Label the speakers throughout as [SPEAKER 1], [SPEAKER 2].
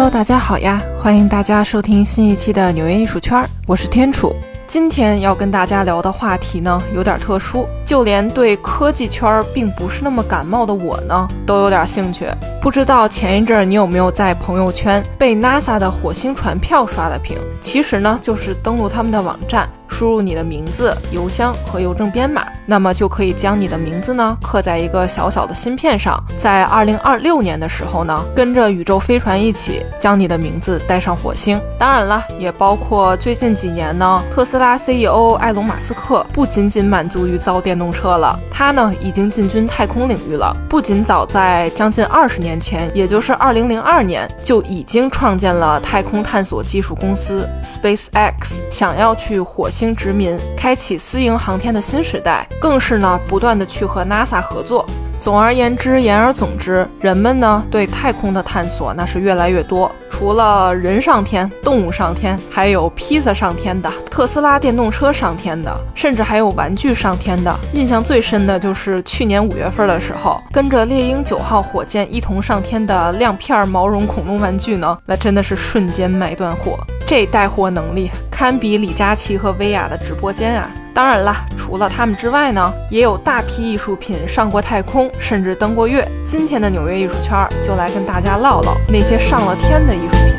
[SPEAKER 1] Hello，大家好呀！欢迎大家收听新一期的纽约艺术圈，我是天楚。今天要跟大家聊的话题呢，有点特殊，就连对科技圈并不是那么感冒的我呢，都有点兴趣。不知道前一阵你有没有在朋友圈被 NASA 的火星船票刷了屏？其实呢，就是登录他们的网站。输入你的名字、邮箱和邮政编码，那么就可以将你的名字呢刻在一个小小的芯片上，在二零二六年的时候呢，跟着宇宙飞船一起将你的名字带上火星。当然了，也包括最近几年呢，特斯拉 CEO 埃隆·马斯克不仅仅满足于造电动车了，它呢已经进军太空领域了。不仅早在将近二十年前，也就是二零零二年，就已经创建了太空探索技术公司 SpaceX，想要去火。星殖民，开启私营航天的新时代，更是呢不断的去和 NASA 合作。总而言之，言而总之，人们呢对太空的探索那是越来越多。除了人上天、动物上天，还有披萨上天的、特斯拉电动车上天的，甚至还有玩具上天的。印象最深的就是去年五月份的时候，跟着猎鹰九号火箭一同上天的亮片毛绒恐龙玩具呢，那真的是瞬间卖断货。这带货能力堪比李佳琦和薇娅的直播间啊！当然啦，除了他们之外呢，也有大批艺术品上过太空，甚至登过月。今天的纽约艺术圈就来跟大家唠唠那些上了天的艺术品。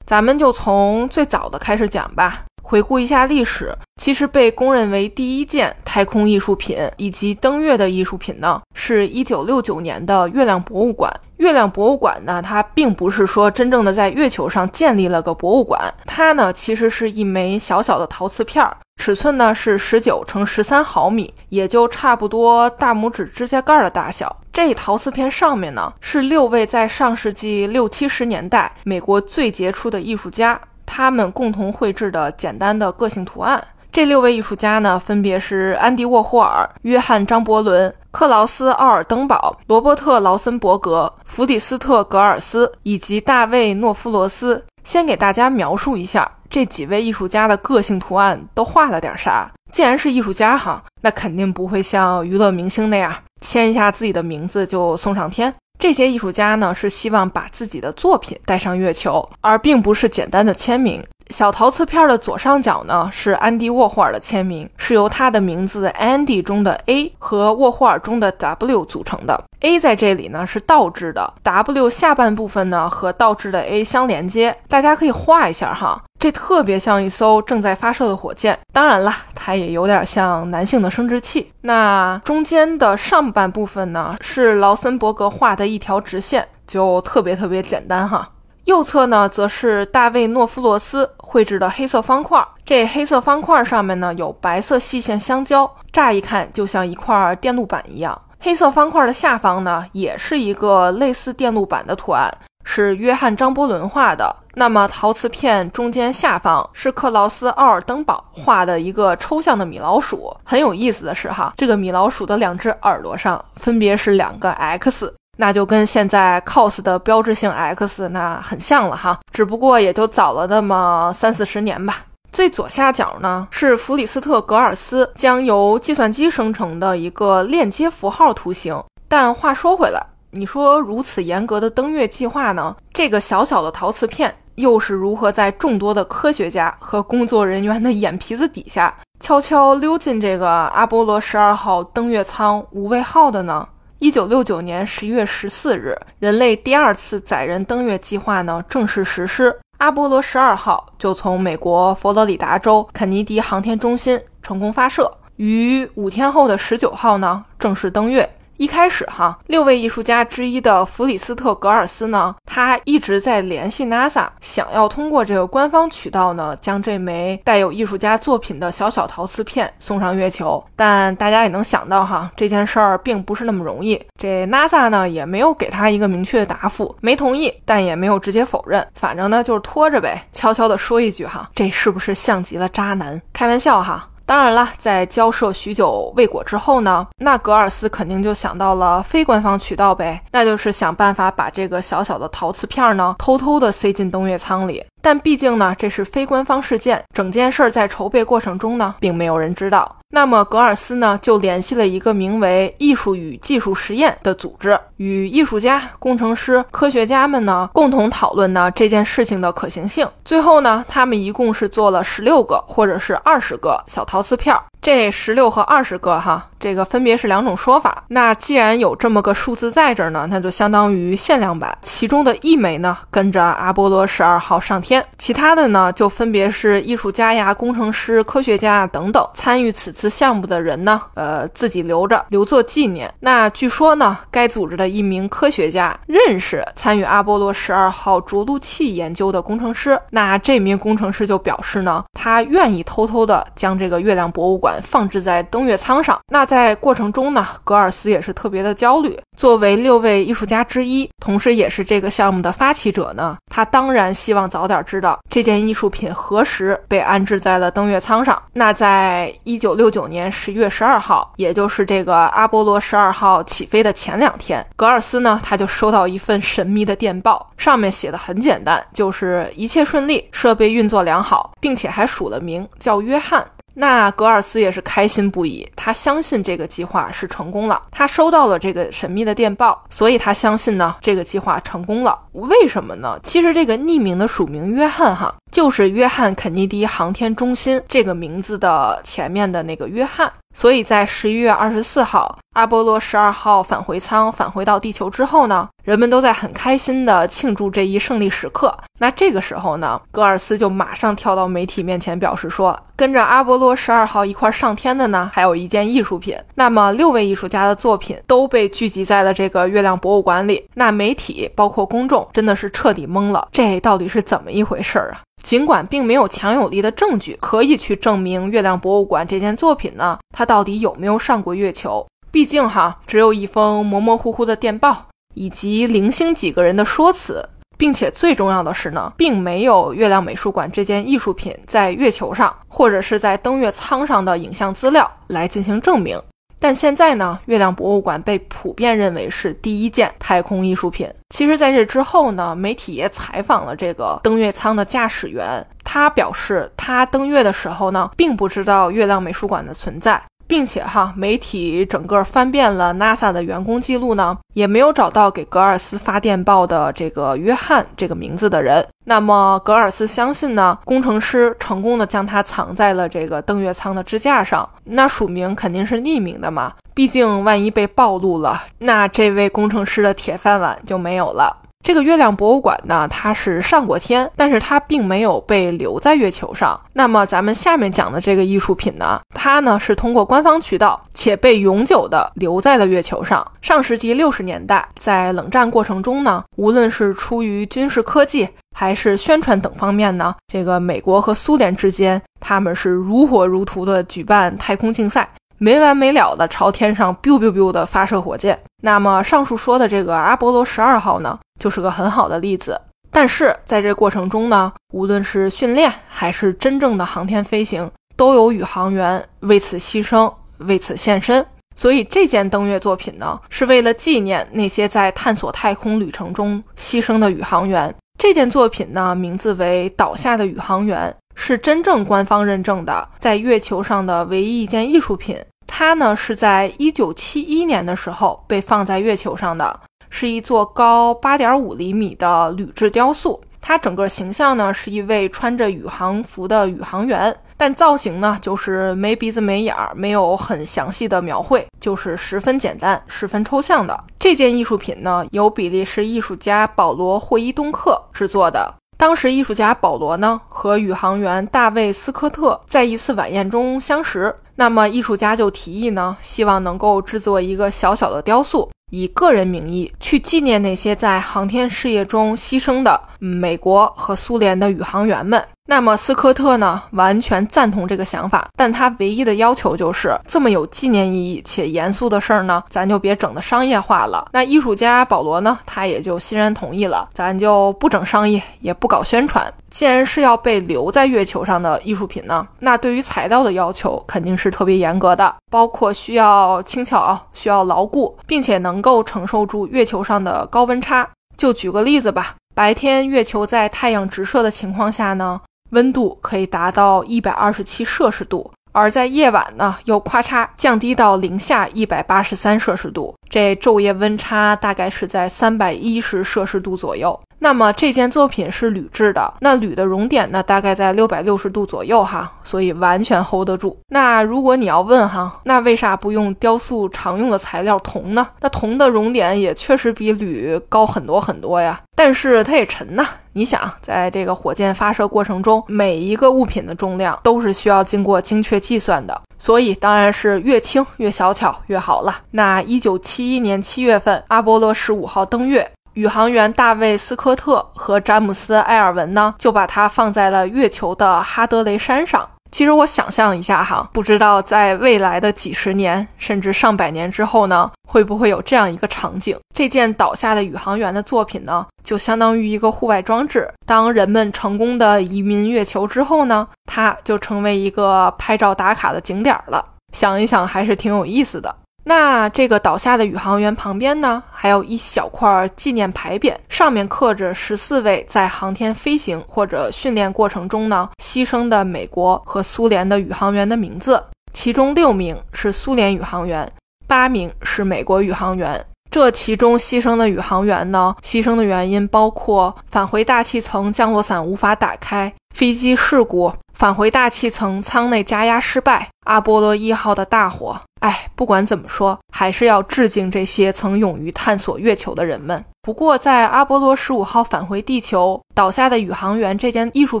[SPEAKER 1] 咱们就从最早的开始讲吧。回顾一下历史，其实被公认为第一件太空艺术品以及登月的艺术品呢，是一九六九年的月亮博物馆。月亮博物馆呢，它并不是说真正的在月球上建立了个博物馆，它呢其实是一枚小小的陶瓷片儿，尺寸呢是十九乘十三毫米，也就差不多大拇指指甲盖的大小。这陶瓷片上面呢是六位在上世纪六七十年代美国最杰出的艺术家。他们共同绘制的简单的个性图案。这六位艺术家呢，分别是安迪沃霍尔、约翰张伯伦、克劳斯奥尔登堡、罗伯特劳森伯格、弗里斯特格尔斯以及大卫诺夫罗斯。先给大家描述一下这几位艺术家的个性图案都画了点啥。既然是艺术家哈，那肯定不会像娱乐明星那样签一下自己的名字就送上天。这些艺术家呢，是希望把自己的作品带上月球，而并不是简单的签名。小陶瓷片的左上角呢，是安迪沃霍尔的签名，是由他的名字 Andy 中的 A 和沃霍尔中的 W 组成的。A 在这里呢是倒置的，W 下半部分呢和倒置的 A 相连接。大家可以画一下哈，这特别像一艘正在发射的火箭。当然了，它也有点像男性的生殖器。那中间的上半部分呢，是劳森伯格画的一条直线，就特别特别简单哈。右侧呢，则是大卫诺夫罗斯绘制的黑色方块。这黑色方块上面呢，有白色细线相交，乍一看就像一块电路板一样。黑色方块的下方呢，也是一个类似电路板的图案，是约翰张伯伦画的。那么陶瓷片中间下方是克劳斯奥尔登堡画的一个抽象的米老鼠。很有意思的是哈，这个米老鼠的两只耳朵上分别是两个 X。那就跟现在 cos 的标志性 X 那很像了哈，只不过也就早了那么三四十年吧。最左下角呢是弗里斯特格尔斯将由计算机生成的一个链接符号图形。但话说回来，你说如此严格的登月计划呢，这个小小的陶瓷片又是如何在众多的科学家和工作人员的眼皮子底下悄悄溜进这个阿波罗十二号登月舱无畏号的呢？一九六九年十一月十四日，人类第二次载人登月计划呢正式实施。阿波罗十二号就从美国佛罗里达州肯尼迪航天中心成功发射，于五天后的十九号呢正式登月。一开始哈，六位艺术家之一的弗里斯特格尔斯呢，他一直在联系 NASA，想要通过这个官方渠道呢，将这枚带有艺术家作品的小小陶瓷片送上月球。但大家也能想到哈，这件事儿并不是那么容易。这 NASA 呢，也没有给他一个明确的答复，没同意，但也没有直接否认，反正呢就是拖着呗，悄悄的说一句哈，这是不是像极了渣男？开玩笑哈。当然了，在交涉许久未果之后呢，那格尔斯肯定就想到了非官方渠道呗，那就是想办法把这个小小的陶瓷片呢，偷偷的塞进登月舱里。但毕竟呢，这是非官方事件，整件事儿在筹备过程中呢，并没有人知道。那么格尔斯呢，就联系了一个名为“艺术与技术实验”的组织，与艺术家、工程师、科学家们呢共同讨论呢这件事情的可行性。最后呢，他们一共是做了十六个或者是二十个小陶瓷片儿。这十六和二十个哈，这个分别是两种说法。那既然有这么个数字在这儿呢，那就相当于限量版。其中的一枚呢，跟着阿波罗十二号上天；其他的呢，就分别是艺术家呀、工程师、科学家啊等等参与此次项目的人呢，呃，自己留着留作纪念。那据说呢，该组织的一名科学家认识参与阿波罗十二号着陆器研究的工程师，那这名工程师就表示呢，他愿意偷偷的将这个月亮博物馆。放置在登月舱上。那在过程中呢，格尔斯也是特别的焦虑。作为六位艺术家之一，同时也是这个项目的发起者呢，他当然希望早点知道这件艺术品何时被安置在了登月舱上。那在一九六九年十月十二号，也就是这个阿波罗十二号起飞的前两天，格尔斯呢他就收到一份神秘的电报，上面写的很简单，就是一切顺利，设备运作良好，并且还署了名，叫约翰。那格尔斯也是开心不已，他相信这个计划是成功了。他收到了这个神秘的电报，所以他相信呢，这个计划成功了。为什么呢？其实这个匿名的署名约翰哈，就是约翰肯尼迪航天中心这个名字的前面的那个约翰。所以在十一月二十四号，阿波罗十二号返回舱返回到地球之后呢，人们都在很开心的庆祝这一胜利时刻。那这个时候呢，戈尔斯就马上跳到媒体面前，表示说，跟着阿波罗十二号一块上天的呢，还有一件艺术品。那么六位艺术家的作品都被聚集在了这个月亮博物馆里。那媒体包括公众真的是彻底懵了，这到底是怎么一回事儿啊？尽管并没有强有力的证据可以去证明月亮博物馆这件作品呢，它到底有没有上过月球？毕竟哈，只有一封模模糊糊的电报，以及零星几个人的说辞，并且最重要的是呢，并没有月亮美术馆这件艺术品在月球上或者是在登月舱上的影像资料来进行证明。但现在呢，月亮博物馆被普遍认为是第一件太空艺术品。其实，在这之后呢，媒体也采访了这个登月舱的驾驶员，他表示，他登月的时候呢，并不知道月亮美术馆的存在。并且哈，媒体整个翻遍了 NASA 的员工记录呢，也没有找到给格尔斯发电报的这个约翰这个名字的人。那么格尔斯相信呢，工程师成功的将它藏在了这个登月舱的支架上。那署名肯定是匿名的嘛，毕竟万一被暴露了，那这位工程师的铁饭碗就没有了。这个月亮博物馆呢，它是上过天，但是它并没有被留在月球上。那么咱们下面讲的这个艺术品呢，它呢是通过官方渠道且被永久的留在了月球上。上世纪六十年代，在冷战过程中呢，无论是出于军事科技还是宣传等方面呢，这个美国和苏联之间，他们是如火如荼的举办太空竞赛。没完没了的朝天上 biu biu biu 的发射火箭，那么上述说的这个阿波罗十二号呢，就是个很好的例子。但是在这过程中呢，无论是训练还是真正的航天飞行，都有宇航员为此牺牲、为此献身。所以这件登月作品呢，是为了纪念那些在探索太空旅程中牺牲的宇航员。这件作品呢，名字为《倒下的宇航员》。是真正官方认证的，在月球上的唯一一件艺术品。它呢是在一九七一年的时候被放在月球上的，是一座高八点五厘米的铝制雕塑。它整个形象呢是一位穿着宇航服的宇航员，但造型呢就是没鼻子没眼儿，没有很详细的描绘，就是十分简单、十分抽象的。这件艺术品呢由比利时艺术家保罗·霍伊东克制作的。当时，艺术家保罗呢和宇航员大卫斯科特在一次晚宴中相识。那么，艺术家就提议呢，希望能够制作一个小小的雕塑，以个人名义去纪念那些在航天事业中牺牲的美国和苏联的宇航员们。那么斯科特呢，完全赞同这个想法，但他唯一的要求就是这么有纪念意义且严肃的事儿呢，咱就别整的商业化了。那艺术家保罗呢，他也就欣然同意了，咱就不整商业，也不搞宣传。既然是要被留在月球上的艺术品呢，那对于材料的要求肯定是特别严格的，包括需要轻巧、需要牢固，并且能够承受住月球上的高温差。就举个例子吧，白天月球在太阳直射的情况下呢。温度可以达到一百二十七摄氏度，而在夜晚呢，又咔嚓降低到零下一百八十三摄氏度，这昼夜温差大概是在三百一十摄氏度左右。那么这件作品是铝制的，那铝的熔点呢，大概在六百六十度左右哈，所以完全 hold 得住。那如果你要问哈，那为啥不用雕塑常用的材料铜呢？那铜的熔点也确实比铝高很多很多呀，但是它也沉呐。你想，在这个火箭发射过程中，每一个物品的重量都是需要经过精确计算的，所以当然是越轻越小巧越好了。那一九七一年七月份，阿波罗十五号登月。宇航员大卫·斯科特和詹姆斯·埃尔文呢，就把它放在了月球的哈德雷山上。其实我想象一下哈，不知道在未来的几十年甚至上百年之后呢，会不会有这样一个场景：这件倒下的宇航员的作品呢，就相当于一个户外装置。当人们成功的移民月球之后呢，它就成为一个拍照打卡的景点了。想一想，还是挺有意思的。那这个倒下的宇航员旁边呢，还有一小块纪念牌匾，上面刻着十四位在航天飞行或者训练过程中呢牺牲的美国和苏联的宇航员的名字，其中六名是苏联宇航员，八名是美国宇航员。这其中牺牲的宇航员呢，牺牲的原因包括返回大气层降落伞无法打开、飞机事故、返回大气层舱内加压失败、阿波罗一号的大火。哎，不管怎么说，还是要致敬这些曾勇于探索月球的人们。不过，在阿波罗十五号返回地球倒下的宇航员这件艺术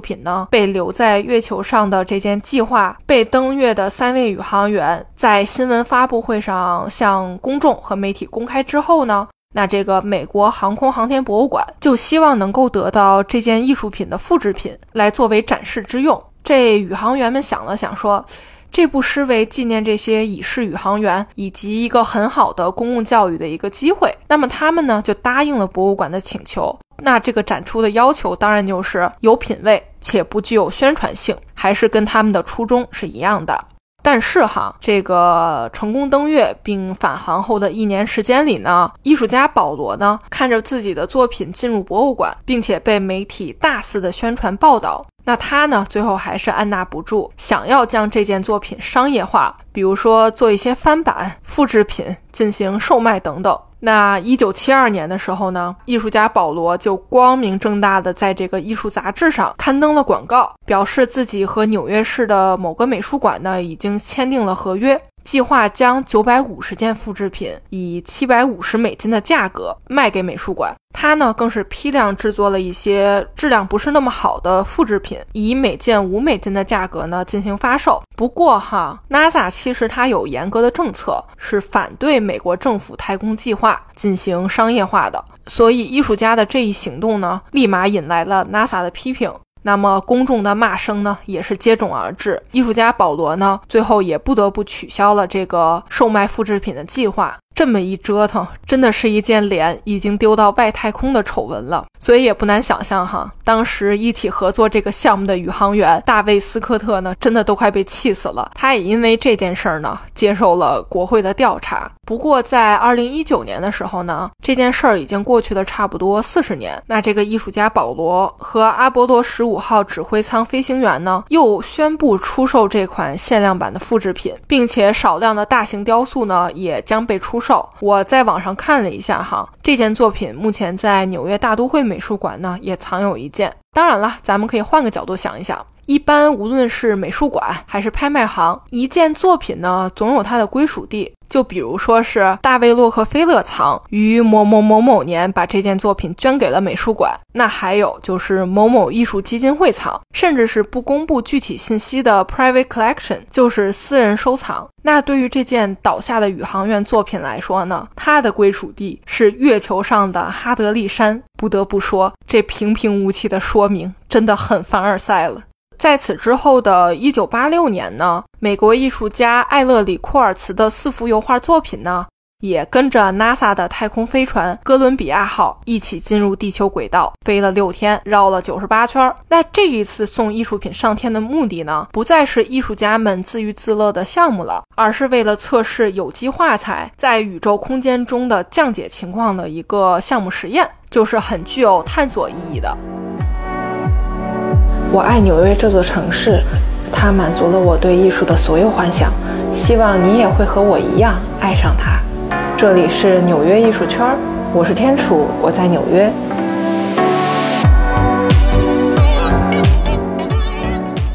[SPEAKER 1] 品呢，被留在月球上的这件计划被登月的三位宇航员在新闻发布会上向公众和媒体公开之后呢，那这个美国航空航天博物馆就希望能够得到这件艺术品的复制品来作为展示之用。这宇航员们想了想说。这不失为纪念这些已逝宇航员以及一个很好的公共教育的一个机会。那么他们呢就答应了博物馆的请求。那这个展出的要求当然就是有品位且不具有宣传性，还是跟他们的初衷是一样的。但是哈，这个成功登月并返航后的一年时间里呢，艺术家保罗呢看着自己的作品进入博物馆，并且被媒体大肆的宣传报道。那他呢？最后还是按捺不住，想要将这件作品商业化，比如说做一些翻版、复制品进行售卖等等。那一九七二年的时候呢，艺术家保罗就光明正大的在这个艺术杂志上刊登了广告，表示自己和纽约市的某个美术馆呢已经签订了合约。计划将九百五十件复制品以七百五十美金的价格卖给美术馆。他呢，更是批量制作了一些质量不是那么好的复制品，以每件五美金的价格呢进行发售。不过哈，NASA 其实它有严格的政策，是反对美国政府太空计划进行商业化的。所以，艺术家的这一行动呢，立马引来了 NASA 的批评。那么公众的骂声呢，也是接踵而至。艺术家保罗呢，最后也不得不取消了这个售卖复制品的计划。这么一折腾，真的是一件脸已经丢到外太空的丑闻了。所以也不难想象哈，当时一起合作这个项目的宇航员大卫斯科特呢，真的都快被气死了。他也因为这件事儿呢，接受了国会的调查。不过在二零一九年的时候呢，这件事儿已经过去了差不多四十年。那这个艺术家保罗和阿波罗十五号指挥舱飞行员呢，又宣布出售这款限量版的复制品，并且少量的大型雕塑呢，也将被出售。我在网上看了一下哈，这件作品目前在纽约大都会美术馆呢也藏有一件。当然了，咱们可以换个角度想一想。一般无论是美术馆还是拍卖行，一件作品呢，总有它的归属地。就比如说是大卫洛克菲勒藏于某某某某年把这件作品捐给了美术馆，那还有就是某某艺术基金会藏，甚至是不公布具体信息的 private collection，就是私人收藏。那对于这件倒下的宇航员作品来说呢，它的归属地是月球上的哈德利山。不得不说，这平平无奇的说明真的很凡尔赛了。在此之后的一九八六年呢，美国艺术家艾勒里库尔茨的四幅油画作品呢，也跟着 NASA 的太空飞船哥伦比亚号一起进入地球轨道，飞了六天，绕了九十八圈。那这一次送艺术品上天的目的呢，不再是艺术家们自娱自乐的项目了，而是为了测试有机画材在宇宙空间中的降解情况的一个项目实验，就是很具有探索意义的。
[SPEAKER 2] 我爱纽约这座城市，
[SPEAKER 1] 它满足了我对艺术的所有幻想。希望你也会和我一样爱上它。这里是纽约艺术圈，我是天楚，我在纽约。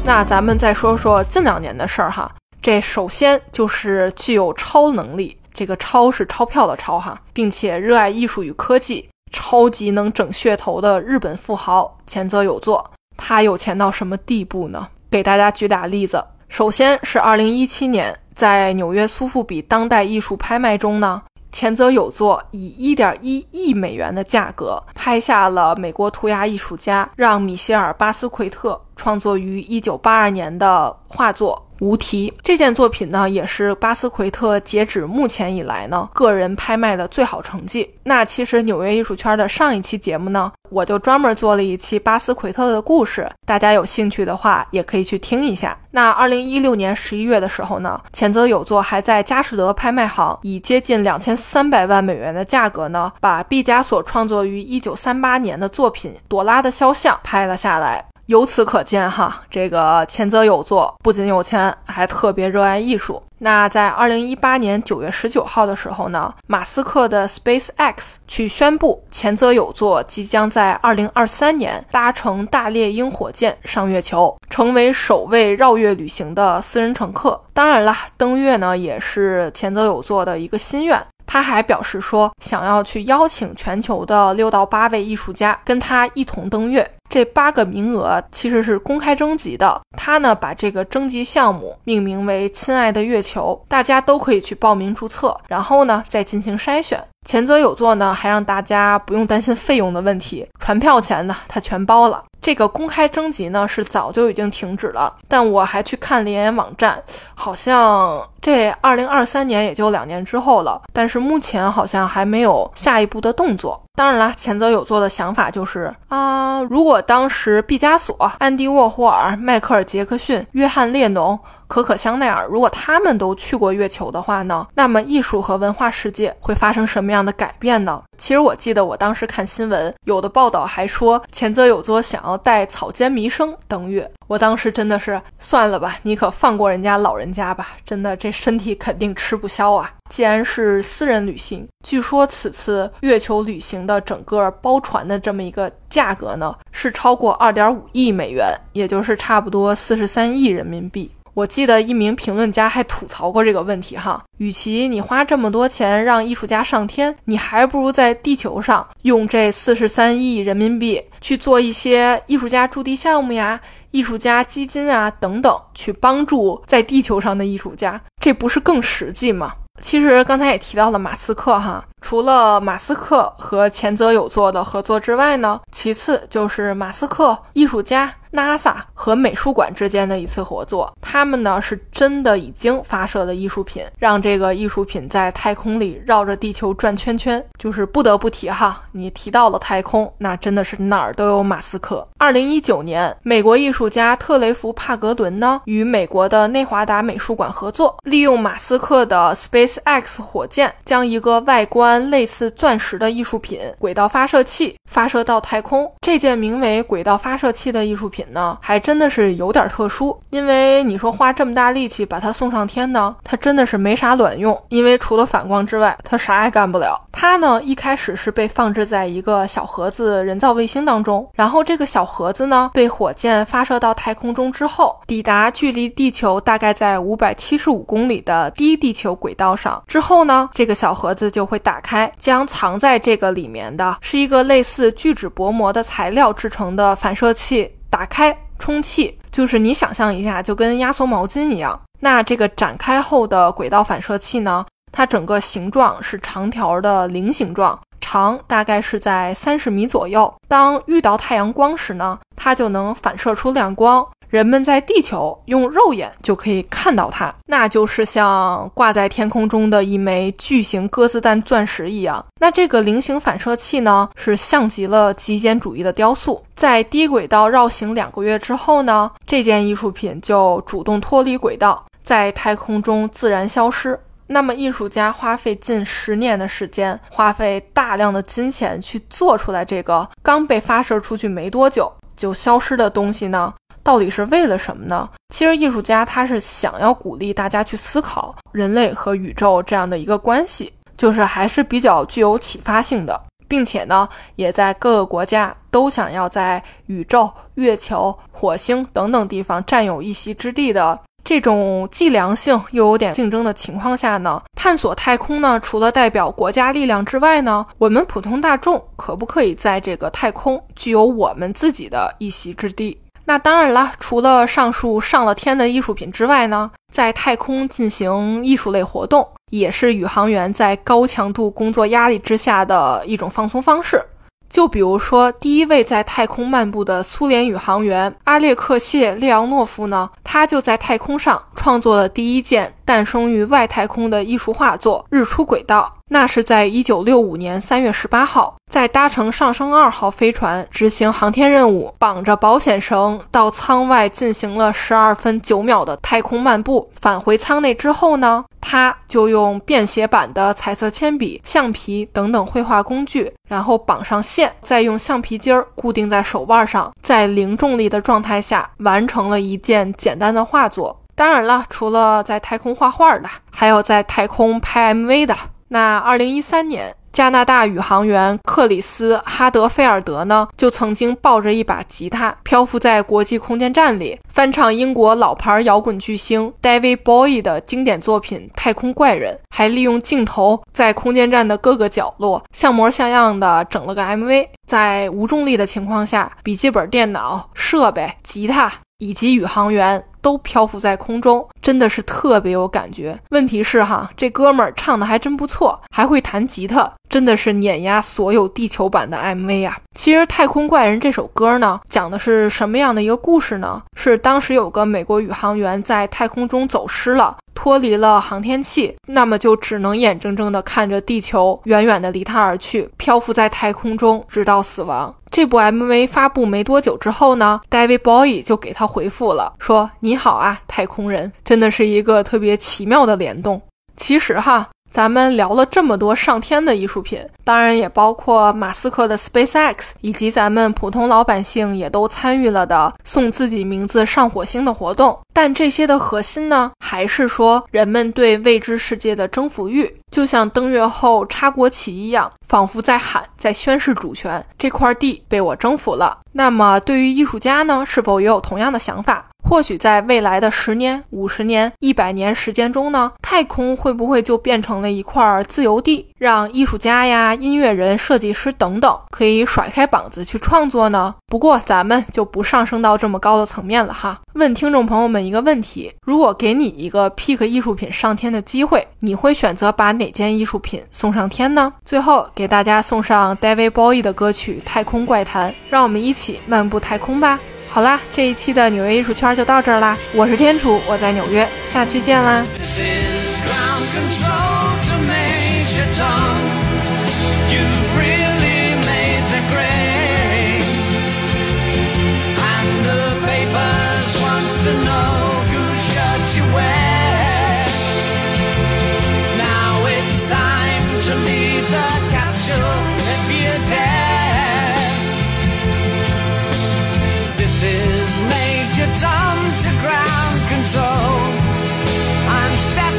[SPEAKER 1] 那咱们再说说近两年的事儿哈。这首先就是具有超能力，这个“超”是钞票的“超”哈，并且热爱艺术与科技，超级能整噱头的日本富豪前泽有作。他有钱到什么地步呢？给大家举俩例子。首先是二零一七年，在纽约苏富比当代艺术拍卖中呢，前泽有作以一点一亿美元的价格拍下了美国涂鸦艺术家让·米歇尔·巴斯奎特创作于一九八二年的画作。无题这件作品呢，也是巴斯奎特截止目前以来呢个人拍卖的最好成绩。那其实纽约艺术圈的上一期节目呢，我就专门做了一期巴斯奎特的故事，大家有兴趣的话也可以去听一下。那二零一六年十一月的时候呢，前泽有作还在佳士得拍卖行以接近两千三百万美元的价格呢，把毕加索创作于一九三八年的作品《朵拉的肖像》拍了下来。由此可见，哈，这个前泽有作不仅有钱，还特别热爱艺术。那在二零一八年九月十九号的时候呢，马斯克的 SpaceX 去宣布，前泽有作即将在二零二三年搭乘大猎鹰火箭上月球，成为首位绕月旅行的私人乘客。当然了，登月呢也是前泽有作的一个心愿。他还表示说，想要去邀请全球的六到八位艺术家跟他一同登月。这八个名额其实是公开征集的，他呢把这个征集项目命名为“亲爱的月球”，大家都可以去报名注册，然后呢再进行筛选。前则有座呢还让大家不用担心费用的问题，船票钱呢他全包了。这个公开征集呢是早就已经停止了，但我还去看联研网站，好像这二零二三年也就两年之后了，但是目前好像还没有下一步的动作。当然了，前泽有作的想法就是啊，如果当时毕加索、安迪沃霍尔、迈克尔杰克逊、约翰列侬。可可香奈儿，如果他们都去过月球的话呢，那么艺术和文化世界会发生什么样的改变呢？其实我记得我当时看新闻，有的报道还说前泽有作想带草间弥生登月。我当时真的是算了吧，你可放过人家老人家吧，真的这身体肯定吃不消啊。既然是私人旅行，据说此次月球旅行的整个包船的这么一个价格呢，是超过二点五亿美元，也就是差不多四十三亿人民币。我记得一名评论家还吐槽过这个问题哈，与其你花这么多钱让艺术家上天，你还不如在地球上用这四十三亿人民币去做一些艺术家驻地项目呀、艺术家基金啊等等，去帮助在地球上的艺术家，这不是更实际吗？其实刚才也提到了马斯克哈，除了马斯克和前泽有作的合作之外呢，其次就是马斯克艺术家。NASA 和美术馆之间的一次合作，他们呢是真的已经发射了艺术品，让这个艺术品在太空里绕着地球转圈圈。就是不得不提哈，你提到了太空，那真的是哪儿都有马斯克。二零一九年，美国艺术家特雷弗帕格伦呢与美国的内华达美术馆合作，利用马斯克的 SpaceX 火箭，将一个外观类似钻石的艺术品轨道发射器发射到太空。这件名为轨道发射器的艺术品。呢，还真的是有点特殊，因为你说花这么大力气把它送上天呢，它真的是没啥卵用，因为除了反光之外，它啥也干不了。它呢一开始是被放置在一个小盒子人造卫星当中，然后这个小盒子呢被火箭发射到太空中之后，抵达距离地球大概在五百七十五公里的低地球轨道上之后呢，这个小盒子就会打开，将藏在这个里面的是一个类似聚酯薄膜的材料制成的反射器。打开充气，就是你想象一下，就跟压缩毛巾一样。那这个展开后的轨道反射器呢？它整个形状是长条的菱形状，长大概是在三十米左右。当遇到太阳光时呢，它就能反射出亮光。人们在地球用肉眼就可以看到它，那就是像挂在天空中的一枚巨型鸽子蛋钻石一样。那这个菱形反射器呢，是像极了极简主义的雕塑。在低轨道绕行两个月之后呢，这件艺术品就主动脱离轨道，在太空中自然消失。那么，艺术家花费近十年的时间，花费大量的金钱去做出来这个刚被发射出去没多久就消失的东西呢？到底是为了什么呢？其实艺术家他是想要鼓励大家去思考人类和宇宙这样的一个关系，就是还是比较具有启发性的，并且呢，也在各个国家都想要在宇宙、月球、火星等等地方占有一席之地的。这种既良性又有点竞争的情况下呢，探索太空呢，除了代表国家力量之外呢，我们普通大众可不可以在这个太空具有我们自己的一席之地？那当然了，除了上述上了天的艺术品之外呢，在太空进行艺术类活动，也是宇航员在高强度工作压力之下的一种放松方式。就比如说，第一位在太空漫步的苏联宇航员阿列克谢列昂诺夫呢，他就在太空上创作了第一件诞生于外太空的艺术画作《日出轨道》。那是在一九六五年三月十八号，在搭乘上升二号飞船执行航天任务，绑着保险绳到舱外进行了十二分九秒的太空漫步。返回舱内之后呢，他就用便携版的彩色铅笔、橡皮等等绘画工具，然后绑上线，再用橡皮筋儿固定在手腕上，在零重力的状态下完成了一件简单的画作。当然了，除了在太空画画的，还有在太空拍 MV 的。那二零一三年，加拿大宇航员克里斯哈德菲尔德呢，就曾经抱着一把吉他漂浮在国际空间站里，翻唱英国老牌摇滚巨星 David Bowie 的经典作品《太空怪人》，还利用镜头在空间站的各个角落像模像样的整了个 MV。在无重力的情况下，笔记本电脑设备、吉他以及宇航员。都漂浮在空中，真的是特别有感觉。问题是哈，这哥们儿唱的还真不错，还会弹吉他，真的是碾压所有地球版的 MV 啊！其实《太空怪人》这首歌呢，讲的是什么样的一个故事呢？是当时有个美国宇航员在太空中走失了。脱离了航天器，那么就只能眼睁睁地看着地球远远地离他而去，漂浮在太空中，直到死亡。这部 MV 发布没多久之后呢，David Bowie 就给他回复了，说：“你好啊，太空人。”真的是一个特别奇妙的联动。其实哈。咱们聊了这么多上天的艺术品，当然也包括马斯克的 SpaceX，以及咱们普通老百姓也都参与了的送自己名字上火星的活动。但这些的核心呢，还是说人们对未知世界的征服欲，就像登月后插国旗一样，仿佛在喊，在宣示主权。这块地被我征服了。那么对于艺术家呢，是否也有同样的想法？或许在未来的十年、五十年、一百年时间中呢，太空会不会就变成了一块自由地，让艺术家呀、音乐人、设计师等等可以甩开膀子去创作呢？不过咱们就不上升到这么高的层面了哈。问听众朋友们一个问题：如果给你一个 pick 艺术品上天的机会，你会选择把哪件艺术品送上天呢？最后给大家送上 David Bowie 的歌曲《太空怪谈》，让我们一起漫步太空吧。好啦，这一期的纽约艺术圈就到这儿啦。我是天楚，我在纽约，下期见啦。